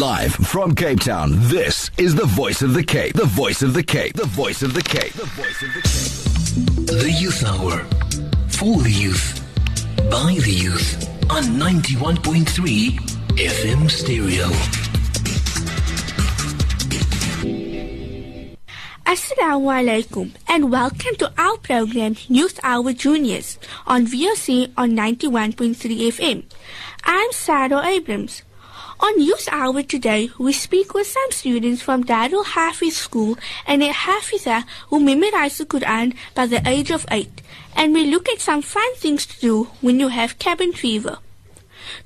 Live from Cape Town, this is the voice of the Cape. The voice of the Cape. The voice of the Cape. The voice of the Cape. The Youth Hour. For the youth. By the youth. On 91.3 FM Stereo. Assalamu alaikum and welcome to our program Youth Hour Juniors on VOC on 91.3 FM. I'm Sarah Abrams. On Youth Hour today, we speak with some students from Darul Hafiz School and a Hafiza who memorized the Quran by the age of eight, and we look at some fun things to do when you have cabin fever.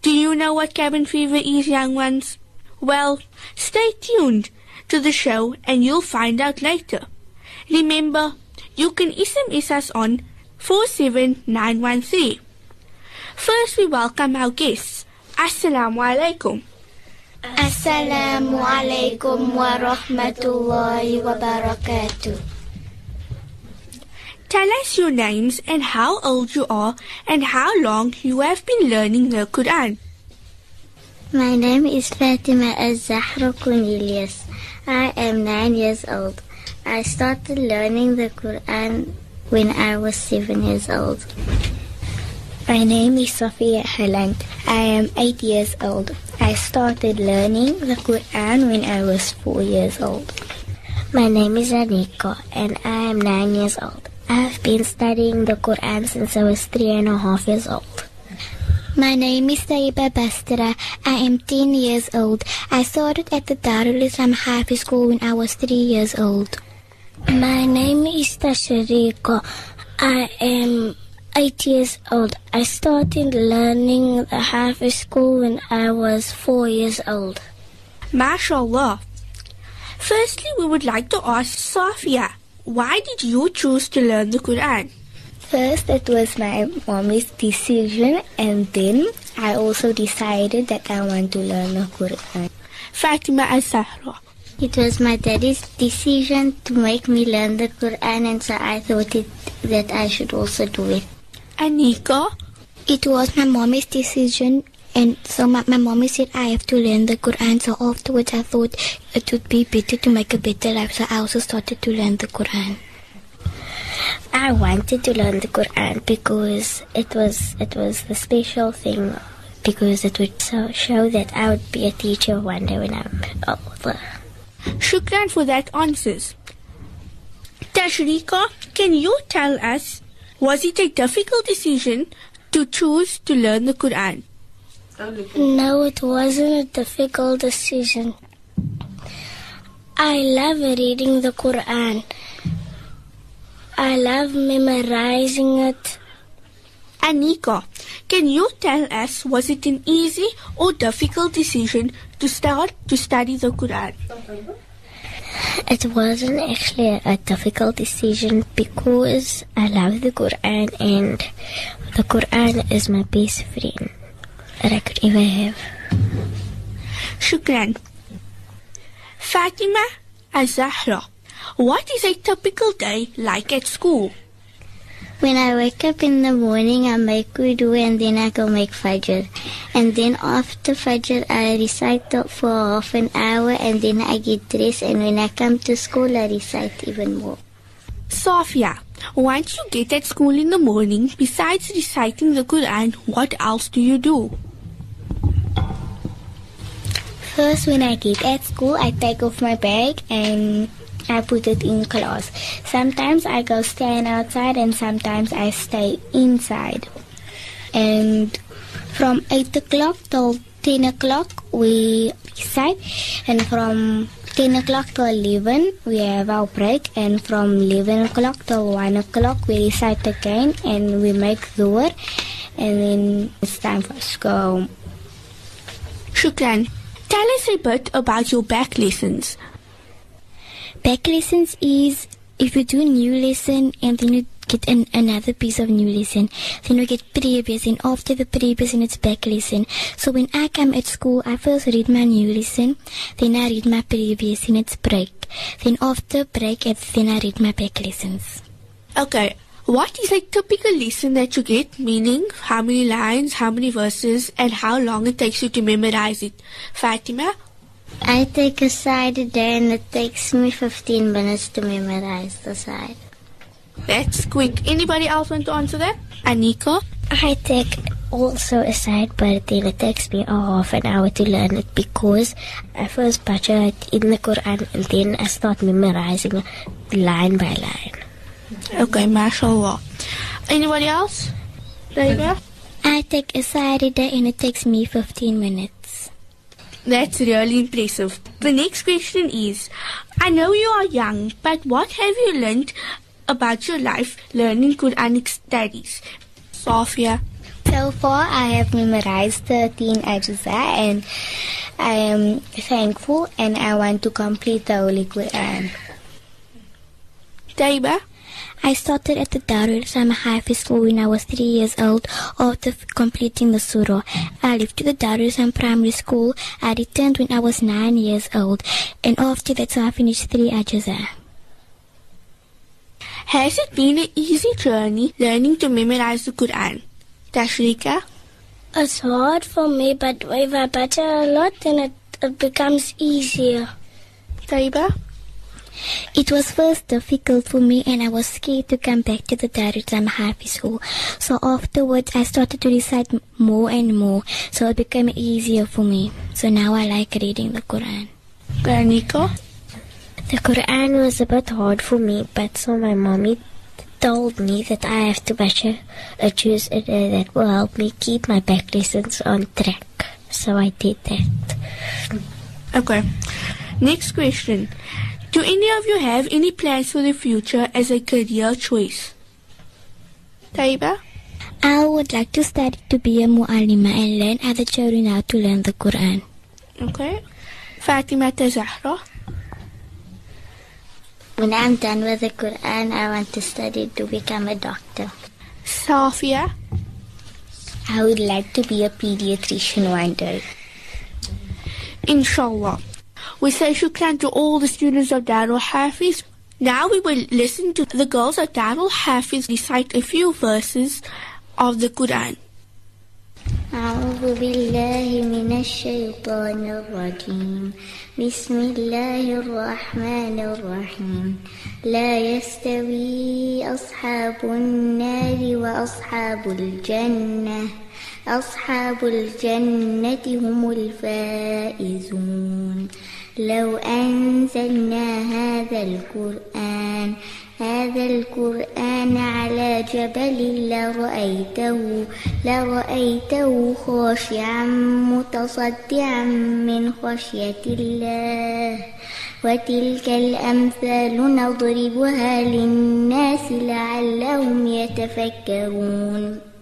Do you know what cabin fever is, young ones? Well, stay tuned to the show and you'll find out later. Remember, you can SMS us on 47913. First, we welcome our guests. Assalamu alaikum. Assalamu alaikum wa rahmatullahi wa barakatuh. Tell us your names and how old you are and how long you have been learning the Quran. My name is Fatima Az-Zahra Cornelius. I am nine years old. I started learning the Quran when I was seven years old. My name is Sophia Haland. I am eight years old. I started learning the Quran when I was four years old. My name is Anika and I am nine years old. I have been studying the Quran since I was three and a half years old. My name is Taiba Bastra. I am 10 years old. I started at the Darul Islam High School when I was 3 years old. My name is Tashrika. I am 8 years old. I started learning the Hafiz School when I was 4 years old. MashaAllah. Firstly, we would like to ask Safia, why did you choose to learn the Quran? First, it was my mommy's decision, and then I also decided that I want to learn the Quran. Fatima Az-Zahra. It was my daddy's decision to make me learn the Quran, and so I thought it, that I should also do it. Anika. It was my mommy's decision, and so my, my mommy said I have to learn the Quran. So afterwards, I thought it would be better to make a better life, so I also started to learn the Quran. I wanted to learn the Quran because it was it was the special thing because it would so show that I would be a teacher one day when I'm older. Shukran for that answers. Tashrika, can you tell us, was it a difficult decision to choose to learn the Quran? No, it wasn't a difficult decision. I love reading the Quran. I love memorizing it. Anika, can you tell us, was it an easy or difficult decision to start to study the Quran? It wasn't actually a difficult decision because I love the Quran and the Quran is my best friend that I could ever have. Shukran. Fatima Azahra, what is a typical day like at school? When I wake up in the morning, I make wudu and then I go make fajr. And then after fajr, I recite for half an hour and then I get dressed. And when I come to school, I recite even more. Safia, once you get at school in the morning, besides reciting the Quran, what else do you do? First, when I get at school, I take off my bag and I put it in class. Sometimes I go stand outside and sometimes I stay inside. And from 8 o'clock till 10 o'clock we recite and from 10 o'clock to 11 we have our break and from 11 o'clock till 1 o'clock we recite again and we make dhuhr and then it's time for home. Shukran. Tell us a bit about your back lessons. Back lessons is if you do a new lesson and then you get an, another piece of new lesson, then you get previous and after the previous and it's back lesson. So when I come at school, I first read my new lesson, then I read my previous and it's break. Then after break, it's, then I read my back lessons. Okay, what is a typical lesson that you get? Meaning, how many lines, how many verses, and how long it takes you to memorize it? Fatima? I take a side a day and it takes me 15 minutes to memorize the side. That's quick. Anybody else want to answer that? Anika? I take also a side, but then it takes me a half an hour to learn it because I first bacha it in the Quran and then I start memorizing line by line. Okay, mashallah. Anybody else? Taiba? I take a side a day and it takes me 15 minutes. That's really impressive. The next question is I know you are young, but what have you learned about your life learning Quranic studies? Sophia. So far, I have memorized 13 ajza and I am thankful and I want to complete the Holy Quran. Taiba. I started at the Darul Sama High School when I was three years old after completing the surah. I left to the Darul Sam Primary School. I returned when I was nine years old and after that I finished three ajza. Has it been an easy journey learning to memorize the Quran? Tashrika. It's hard for me, but if I bacha a lot, then it, it becomes easier. Taiba. It was first difficult for me and I was scared to come back to the Darul Sam Hafiz School. So afterwards I started to recite more and more so it became easier for me. So now I like reading the Quran. Anika. The Quran was a bit hard for me, but so my mommy told me that I have to watch a, a juice uh, that will help me keep my back lessons on track. So I did that. Okay. Next question. Do any of you have any plans for the future as a career choice? Taiba. I would like to study to be a mu'allima and learn other children how to learn the Quran. Okay. Fatima Zahra. When I'm done with the Quran, I want to study to become a doctor. Safia. I would like to be a pediatrician one day. Inshallah. We say shukran to all the students of Darul Hafiz. Now we will listen to the girls of Darul Hafiz recite a few verses of the Quran. أعوذ بالله من الشيطان الرجيم بسم الله الرحمن الرحيم لا يستوي أصحاب النار وأصحاب الجنة أصحاب الجنة هم الفائزون. لو أنزلنا هذا القرآن هذا القرآن على جبل لرأيته لرأيته خاشعا متصدعا من خشية الله. وتلك الأمثال نضربها للناس لعلهم يتفكرون.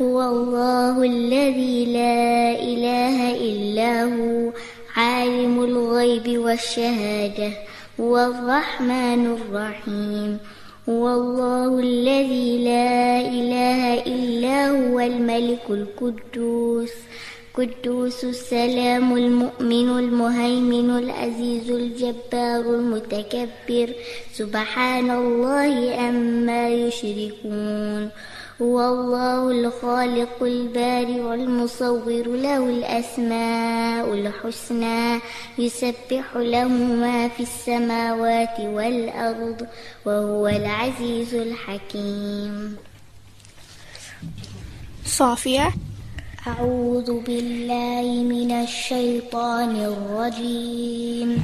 هو الله الذي لا إله إلا هو عالم الغيب والشهادة هو الرحمن الرحيم. هو الله الذي لا إله إلا هو الملك القدوس. قدوس السلام المؤمن المهيمن العزيز الجبار المتكبر. سبحان الله أما يشركون. هو الله الخالق البارئ المصور له الأسماء الحسنى يسبح له ما في السماوات والأرض وهو العزيز الحكيم. Safia. أعوذ بالله من الشيطان الرجيم.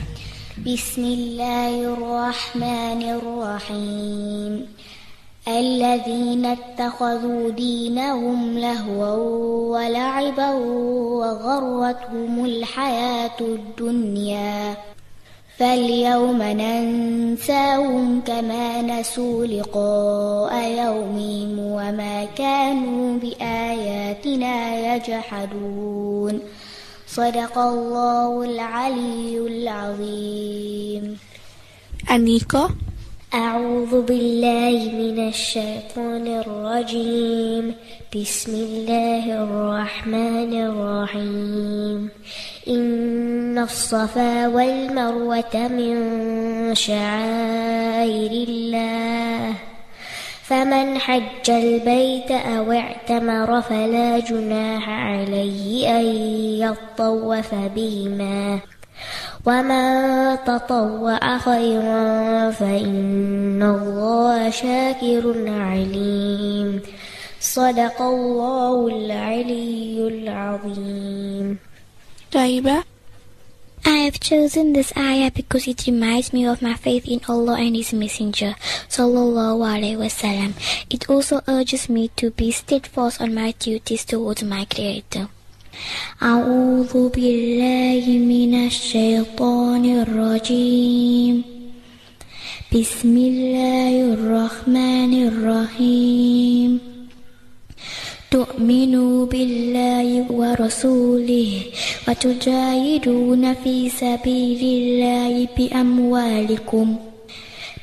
بسم الله الرحمن الرحيم. الذين اتخذوا دينهم لهوا ولعبا وغرتهم الحياة الدنيا فاليوم ننساهم كما نسوا لقاء يومهم وما كانوا بآياتنا يجحدون صدق الله العلي العظيم Anika. أعوذ بالله من الشيطان الرجيم. بسم الله الرحمن الرحيم. إن الصفا والمروة من شعائر الله. فمن حج البيت أو اعتمر فلا جناح عليه أن يطوف بهما. ومن تطوع خيرا فإن الله شاكر عليم صدق الله العلي العظيم Taiba, I have chosen this ayah because it reminds me of my faith in Allah and His Messenger, sallallahu alaihi wasallam. It also urges me to be steadfast on my duties towards my Creator. أعوذ بالله من الشيطان الرجيم. بسم الله الرحمن الرحيم. تؤمنوا بالله ورسوله وتجاهدون في سبيل الله بأموالكم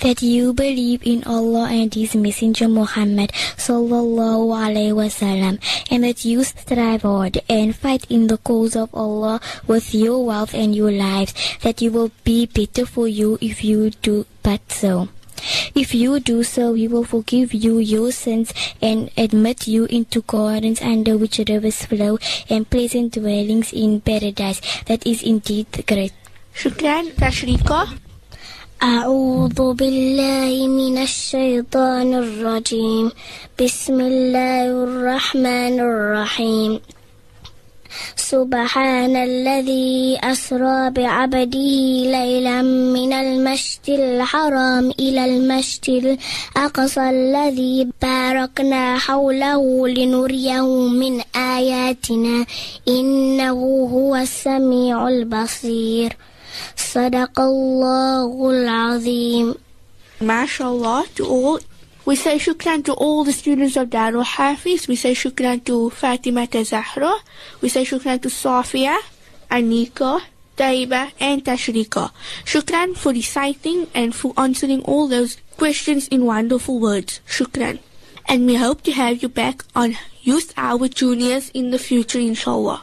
That you believe in Allah and His Messenger Muhammad sallallahu alaihi wasallam, and that you strive hard and fight in the cause of Allah with your wealth and your lives, that you will be better for you if you do but so. If you do so, He will forgive you your sins and admit you into gardens under which rivers flow and pleasant dwellings in paradise. That is indeed great. Shukran, Tashrika. أعوذ بالله من الشيطان الرجيم. بسم الله الرحمن الرحيم. سبحان الذي أسرى بعبده ليلا من المشت الحرام إلى المشت الأقصى الذي باركنا حوله لنريه من آياتنا. إنه هو السميع البصير. Sadaqallahul Azim. MashaAllah to all. We say shukran to all the students of Darul Hafiz. We say shukran to Fatima Zahra. We say shukran to Safia, Anika, Taiba and Tashrika. Shukran for reciting and for answering all those questions in wonderful words. Shukran. And we hope to have you back on Youth Hour Juniors in the future, inshallah.